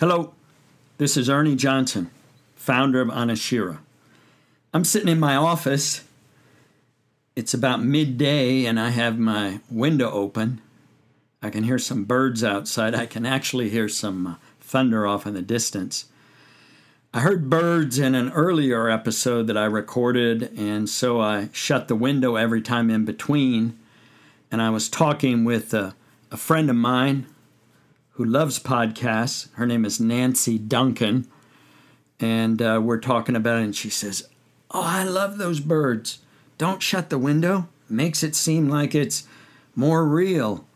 Hello, this is Ernie Johnson, founder of Anashira. I'm sitting in my office. It's about midday, and I have my window open. I can hear some birds outside. I can actually hear some uh, thunder off in the distance. I heard birds in an earlier episode that I recorded, and so I shut the window every time in between. And I was talking with a, a friend of mine who loves podcasts. Her name is Nancy Duncan. And uh, we're talking about it, and she says, Oh, I love those birds. Don't shut the window. Makes it seem like it's more real.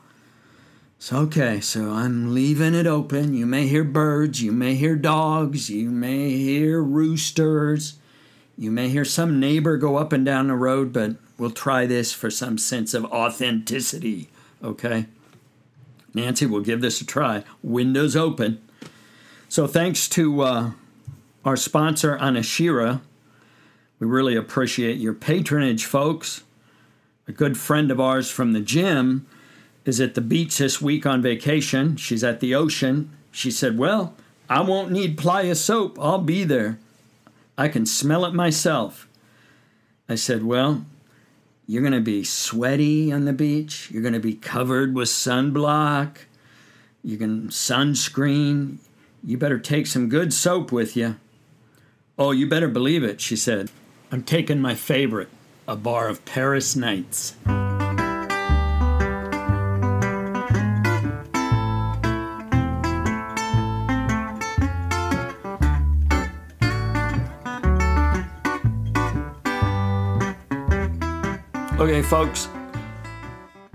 So, okay, so I'm leaving it open. You may hear birds, you may hear dogs, you may hear roosters, you may hear some neighbor go up and down the road, but we'll try this for some sense of authenticity, okay? Nancy, we'll give this a try. Windows open. So, thanks to uh, our sponsor, Anashira. We really appreciate your patronage, folks. A good friend of ours from the gym is at the beach this week on vacation. She's at the ocean. She said, Well, I won't need Playa soap. I'll be there. I can smell it myself. I said, Well, you're going to be sweaty on the beach. You're going to be covered with sunblock. You can sunscreen. You better take some good soap with you. Oh, you better believe it, she said. I'm taking my favorite, a bar of Paris Nights. Okay, folks.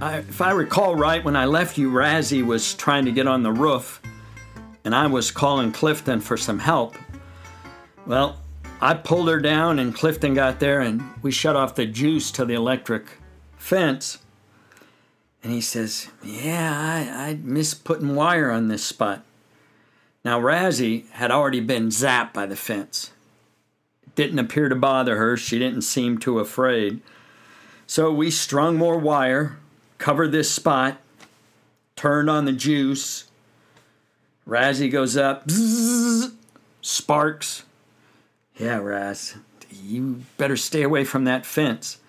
I, if I recall right, when I left you, Razzie was trying to get on the roof, and I was calling Clifton for some help. Well, I pulled her down, and Clifton got there, and we shut off the juice to the electric fence. And he says, Yeah, I, I miss putting wire on this spot. Now, Razzie had already been zapped by the fence. It didn't appear to bother her. She didn't seem too afraid. So we strung more wire, covered this spot, turned on the juice. Razzie goes up, bzzz, sparks. Yeah, Raz, you better stay away from that fence.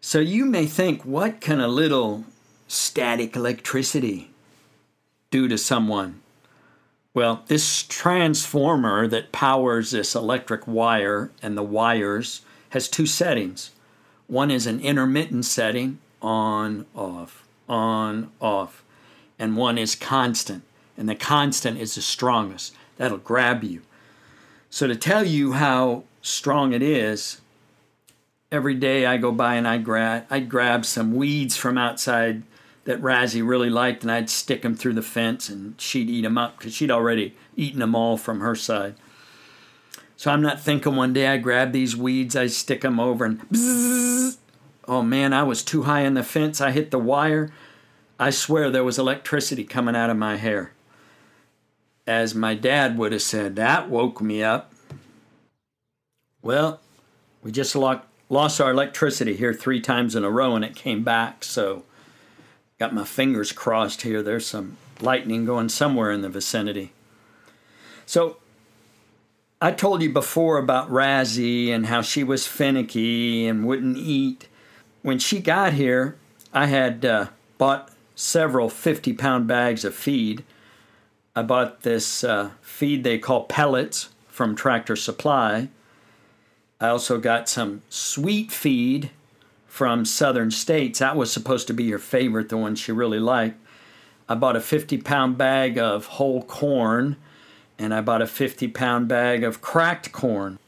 So you may think, what can a little static electricity do to someone? Well, this transformer that powers this electric wire and the wires has two settings. One is an intermittent setting, on, off, on, off. And one is constant. And the constant is the strongest. That'll grab you. So, to tell you how strong it is, every day I go by and I grab, I'd grab some weeds from outside that Razzie really liked and I'd stick them through the fence and she'd eat them up because she'd already eaten them all from her side. So I'm not thinking one day I grab these weeds, I stick them over, and bzzz, oh man, I was too high on the fence. I hit the wire. I swear there was electricity coming out of my hair. As my dad would have said, that woke me up. Well, we just lost our electricity here three times in a row and it came back, so got my fingers crossed here. There's some lightning going somewhere in the vicinity. So I told you before about Razzie and how she was finicky and wouldn't eat. When she got here, I had uh, bought several 50 pound bags of feed. I bought this uh, feed they call pellets from Tractor Supply. I also got some sweet feed from Southern States. That was supposed to be her favorite, the one she really liked. I bought a 50 pound bag of whole corn and I bought a 50 pound bag of cracked corn.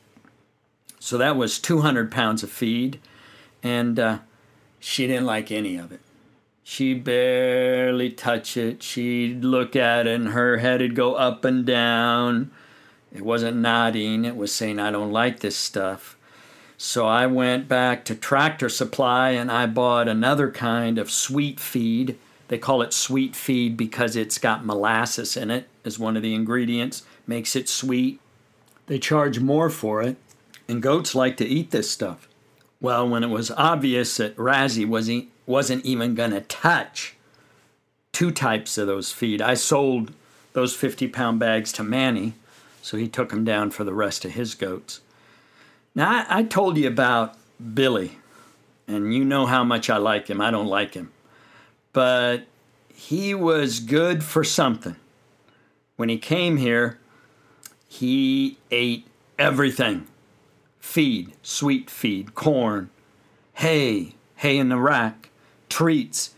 So that was 200 pounds of feed, and uh, she didn't like any of it. She barely touch it. She'd look at it, and her head would go up and down. It wasn't nodding, it was saying, I don't like this stuff. So I went back to Tractor Supply and I bought another kind of sweet feed they call it sweet feed because it's got molasses in it as one of the ingredients, makes it sweet. They charge more for it, and goats like to eat this stuff. Well, when it was obvious that Razzie wasn't, wasn't even going to touch two types of those feed, I sold those 50 pound bags to Manny, so he took them down for the rest of his goats. Now, I, I told you about Billy, and you know how much I like him. I don't like him. But he was good for something. When he came here, he ate everything feed, sweet feed, corn, hay, hay in the rack, treats.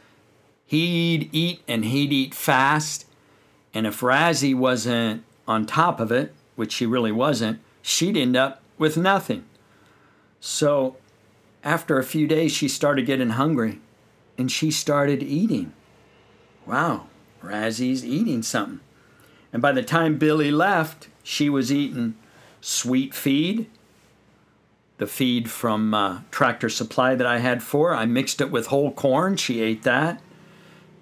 He'd eat and he'd eat fast. And if Razzie wasn't on top of it, which she really wasn't, she'd end up with nothing. So after a few days, she started getting hungry and she started eating. Wow, Razzie's eating something. And by the time Billy left, she was eating sweet feed, the feed from uh, Tractor Supply that I had for. I mixed it with whole corn. She ate that.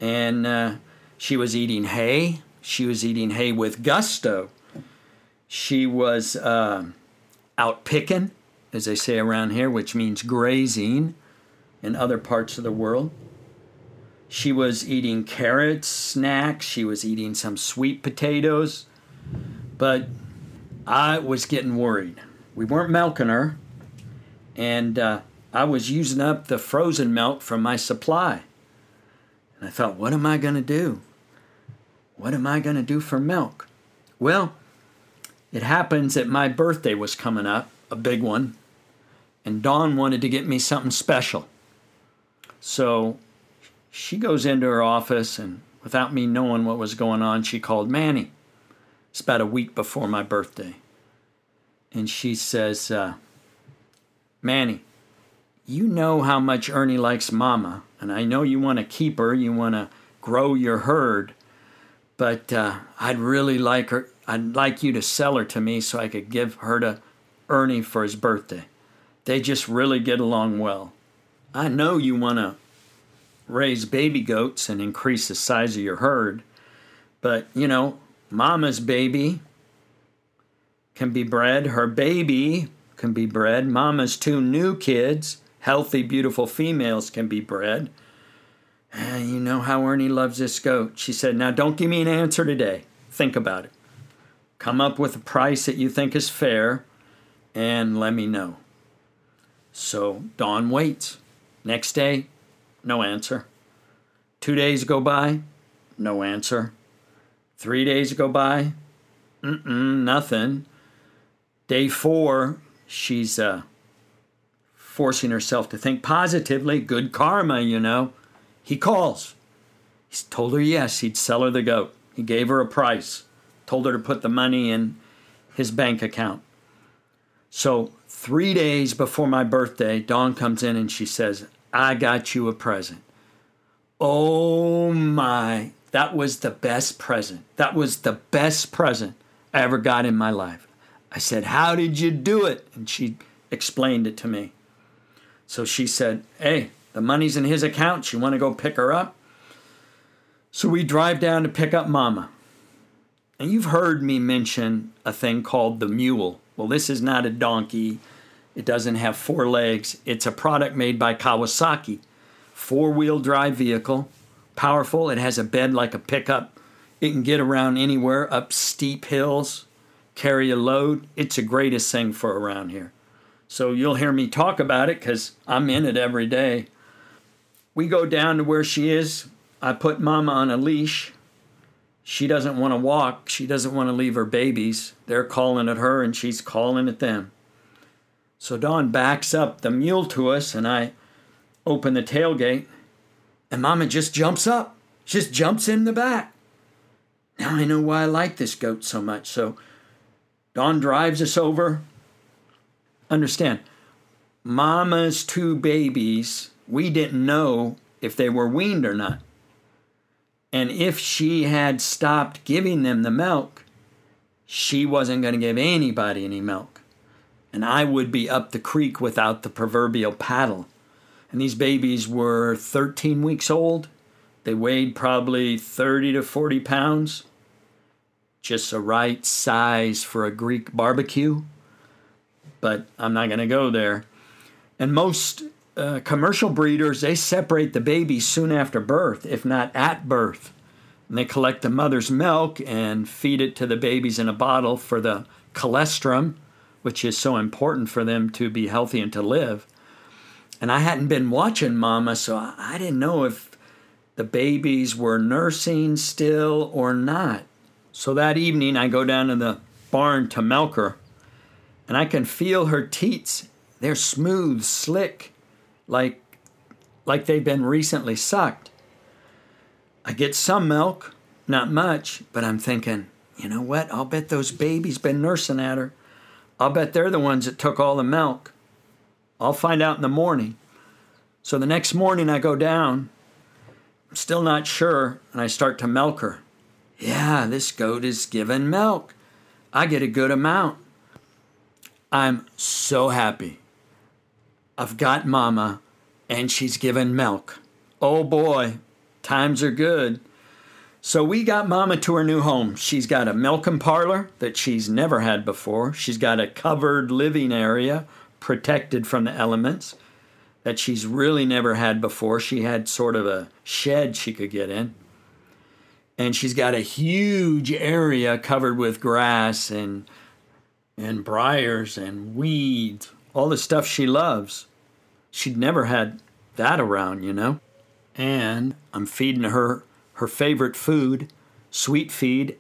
And uh, she was eating hay. She was eating hay with gusto. She was uh, out picking, as they say around here, which means grazing in other parts of the world. She was eating carrots, snacks. She was eating some sweet potatoes. But I was getting worried. We weren't milking her, and uh, I was using up the frozen milk from my supply. And I thought, what am I going to do? What am I going to do for milk? Well, it happens that my birthday was coming up, a big one, and Dawn wanted to get me something special. So she goes into her office, and without me knowing what was going on, she called Manny. It's about a week before my birthday. And she says, uh, Manny, you know how much Ernie likes Mama, and I know you want to keep her, you want to grow your herd, but uh, I'd really like her. I'd like you to sell her to me so I could give her to Ernie for his birthday. They just really get along well. I know you want to raise baby goats and increase the size of your herd, but you know, Mama's baby can be bred, her baby can be bred, Mama's two new kids, healthy, beautiful females, can be bred. And you know how Ernie loves this goat. She said, Now don't give me an answer today. Think about it. Come up with a price that you think is fair and let me know. So Dawn waits. Next day, no answer. Two days go by, no answer. Three days go by, nothing. Day four, she's uh, forcing herself to think positively. Good karma, you know. He calls. He's told her yes, he'd sell her the goat. He gave her a price, told her to put the money in his bank account. So, three days before my birthday, Dawn comes in and she says, I got you a present. Oh my, that was the best present. That was the best present I ever got in my life. I said, How did you do it? And she explained it to me. So she said, Hey, the money's in his account. You want to go pick her up? So we drive down to pick up Mama. And you've heard me mention a thing called the mule. Well, this is not a donkey. It doesn't have four legs. It's a product made by Kawasaki. Four wheel drive vehicle, powerful. It has a bed like a pickup. It can get around anywhere up steep hills, carry a load. It's the greatest thing for around here. So you'll hear me talk about it because I'm in it every day. We go down to where she is. I put Mama on a leash. She doesn't want to walk. She doesn't want to leave her babies. They're calling at her and she's calling at them. So Dawn backs up the mule to us, and I open the tailgate, and Mama just jumps up, She just jumps in the back. Now I know why I like this goat so much. So Dawn drives us over. Understand, Mama's two babies, we didn't know if they were weaned or not. And if she had stopped giving them the milk, she wasn't going to give anybody any milk and I would be up the creek without the proverbial paddle. And these babies were 13 weeks old. They weighed probably 30 to 40 pounds. Just the right size for a Greek barbecue. But I'm not going to go there. And most uh, commercial breeders, they separate the babies soon after birth, if not at birth. And they collect the mother's milk and feed it to the babies in a bottle for the colostrum, which is so important for them to be healthy and to live. And I hadn't been watching Mama, so I didn't know if the babies were nursing still or not. So that evening, I go down to the barn to milk her, and I can feel her teats. They're smooth, slick, like, like they've been recently sucked. I get some milk, not much, but I'm thinking, you know what? I'll bet those babies been nursing at her. I'll bet they're the ones that took all the milk. I'll find out in the morning. So the next morning I go down I'm still not sure, and I start to milk her. Yeah, this goat is giving milk. I get a good amount. I'm so happy. I've got Mama, and she's giving milk. Oh boy, times are good. So we got Mama to her new home. She's got a milking parlor that she's never had before. She's got a covered living area protected from the elements that she's really never had before. She had sort of a shed she could get in. And she's got a huge area covered with grass and and briars and weeds, all the stuff she loves. She'd never had that around, you know. And I'm feeding her her favorite food, sweet feed,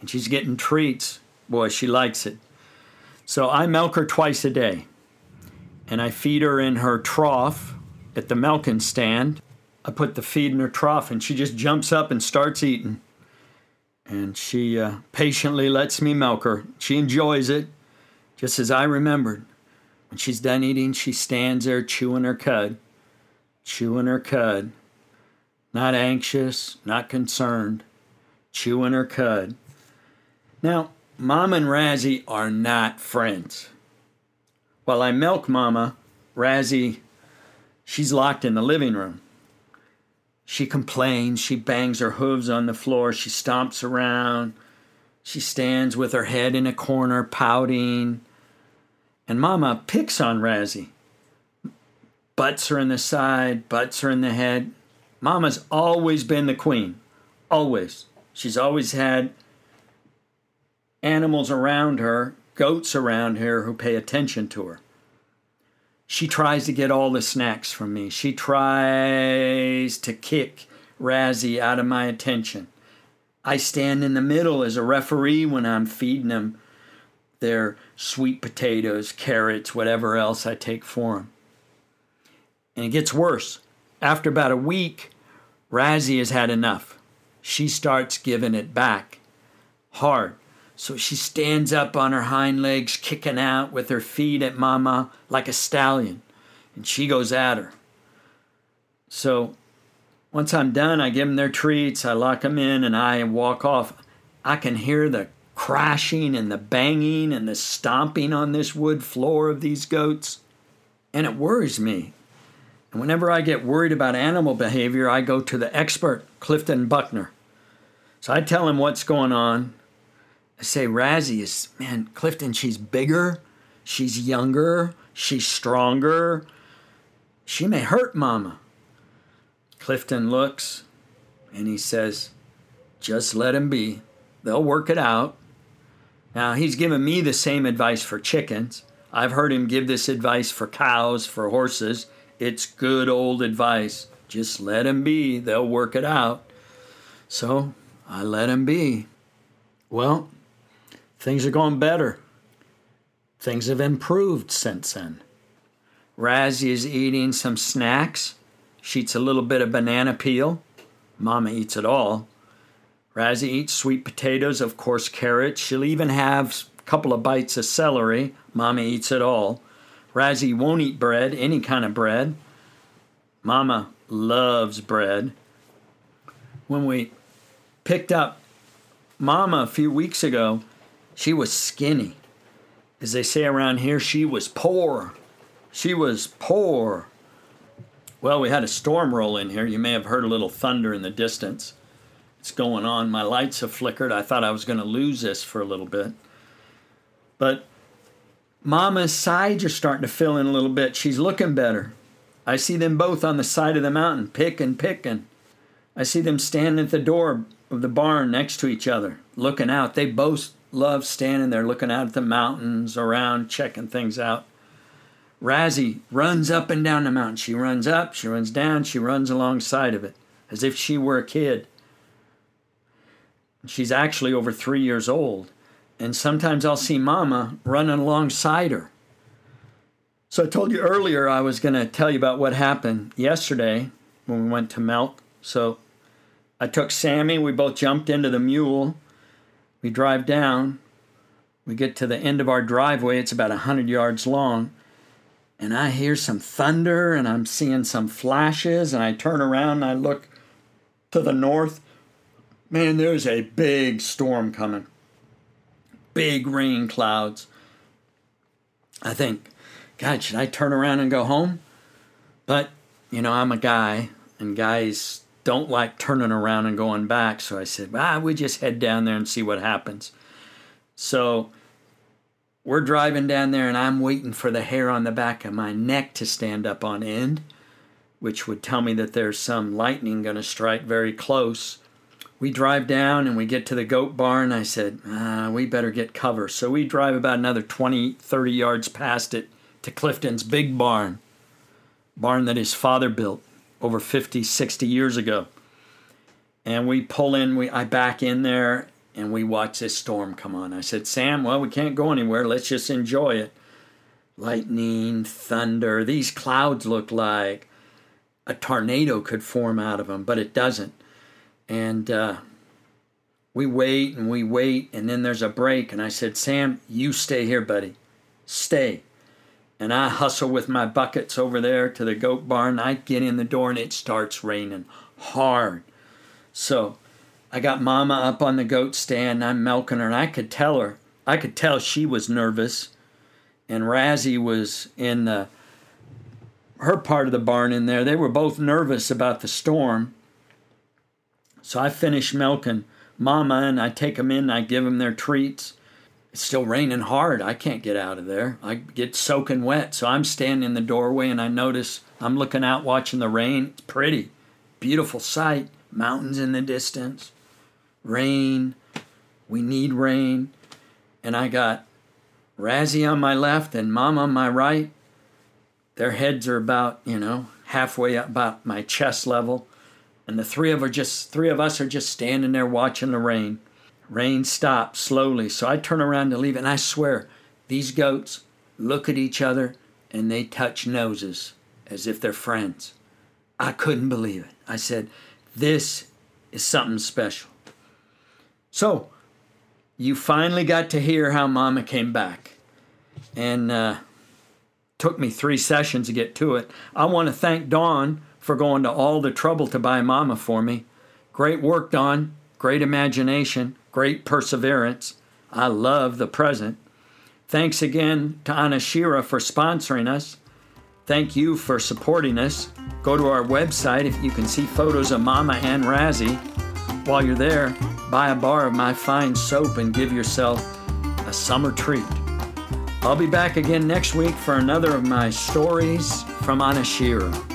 and she's getting treats. Boy, she likes it. So I milk her twice a day and I feed her in her trough at the milking stand. I put the feed in her trough and she just jumps up and starts eating. And she uh, patiently lets me milk her. She enjoys it, just as I remembered. When she's done eating, she stands there chewing her cud, chewing her cud. Not anxious, not concerned, chewing her cud. Now, Mom and Razzie are not friends. While I milk Mama, Razzie, she's locked in the living room. She complains, she bangs her hooves on the floor, she stomps around, she stands with her head in a corner, pouting. And Mama picks on Razzie, butts her in the side, butts her in the head. Mama's always been the queen, always. She's always had animals around her goats around her who pay attention to her. She tries to get all the snacks from me. She tries to kick Razzie out of my attention. I stand in the middle as a referee when I'm feeding them their sweet potatoes, carrots, whatever else I take for them. And it gets worse. After about a week, Razzie has had enough. She starts giving it back hard. So she stands up on her hind legs, kicking out with her feet at Mama like a stallion, and she goes at her. So once I'm done, I give them their treats, I lock them in, and I walk off. I can hear the crashing and the banging and the stomping on this wood floor of these goats, and it worries me. And whenever I get worried about animal behavior, I go to the expert, Clifton Buckner. So I tell him what's going on, I say Razzie is man, Clifton, she's bigger, she's younger, she's stronger. She may hurt mama. Clifton looks and he says, just let him be. They'll work it out. Now, he's given me the same advice for chickens. I've heard him give this advice for cows, for horses. It's good old advice. Just let him be. They'll work it out. So I let him be. Well, Things are going better. Things have improved since then. Razzie is eating some snacks. She eats a little bit of banana peel. Mama eats it all. Razzie eats sweet potatoes, of course, carrots. She'll even have a couple of bites of celery. Mama eats it all. Razzie won't eat bread, any kind of bread. Mama loves bread. When we picked up Mama a few weeks ago, she was skinny. As they say around here, she was poor. She was poor. Well, we had a storm roll in here. You may have heard a little thunder in the distance. It's going on. My lights have flickered. I thought I was going to lose this for a little bit. But Mama's sides are starting to fill in a little bit. She's looking better. I see them both on the side of the mountain, picking, picking. I see them standing at the door, of the barn next to each other, looking out. They both love standing there looking out at the mountains, around, checking things out. Razzie runs up and down the mountain. She runs up, she runs down, she runs alongside of it as if she were a kid. She's actually over three years old. And sometimes I'll see Mama running alongside her. So I told you earlier I was going to tell you about what happened yesterday when we went to milk. So I took Sammy, we both jumped into the mule. We drive down. We get to the end of our driveway, it's about 100 yards long. And I hear some thunder and I'm seeing some flashes. And I turn around and I look to the north. Man, there's a big storm coming. Big rain clouds. I think, God, should I turn around and go home? But, you know, I'm a guy, and guys don't like turning around and going back. So I said, ah, we just head down there and see what happens. So we're driving down there, and I'm waiting for the hair on the back of my neck to stand up on end, which would tell me that there's some lightning going to strike very close. We drive down and we get to the goat barn. I said, ah, we better get cover. So we drive about another 20, 30 yards past it to Clifton's big barn, barn that his father built over 50, 60 years ago. And we pull in, we I back in there and we watch this storm come on. I said, Sam, well, we can't go anywhere. Let's just enjoy it. Lightning, thunder, these clouds look like a tornado could form out of them, but it doesn't. And uh, we wait and we wait, and then there's a break. And I said, Sam, you stay here, buddy. Stay and I hustle with my buckets over there to the goat barn. I get in the door and it starts raining hard. So I got Mama up on the goat stand. I'm milking her, and I could tell her. I could tell she was nervous, and Razzie was in the her part of the barn in there. They were both nervous about the storm. So I finish milking Mama, and I take them in. And I give them their treats it's still raining hard. I can't get out of there. I get soaking wet. So I'm standing in the doorway and I notice I'm looking out watching the rain. It's pretty. Beautiful sight. Mountains in the distance. Rain. We need rain. And I got Razzie on my left and Mom on my right. Their heads are about, you know, halfway up about my chest level. And the three of are just three of us are just standing there watching the rain. Rain stops slowly, so I turn around to leave, and I swear, these goats look at each other and they touch noses as if they're friends. I couldn't believe it. I said, This is something special. So, you finally got to hear how Mama came back. And uh, took me three sessions to get to it. I want to thank Dawn for going to all the trouble to buy Mama for me. Great work, Dawn. Great imagination great perseverance. I love the present. Thanks again to Anashira for sponsoring us. Thank you for supporting us. Go to our website if you can see photos of Mama and Razzie. While you're there, buy a bar of my fine soap and give yourself a summer treat. I'll be back again next week for another of my stories from Anashira.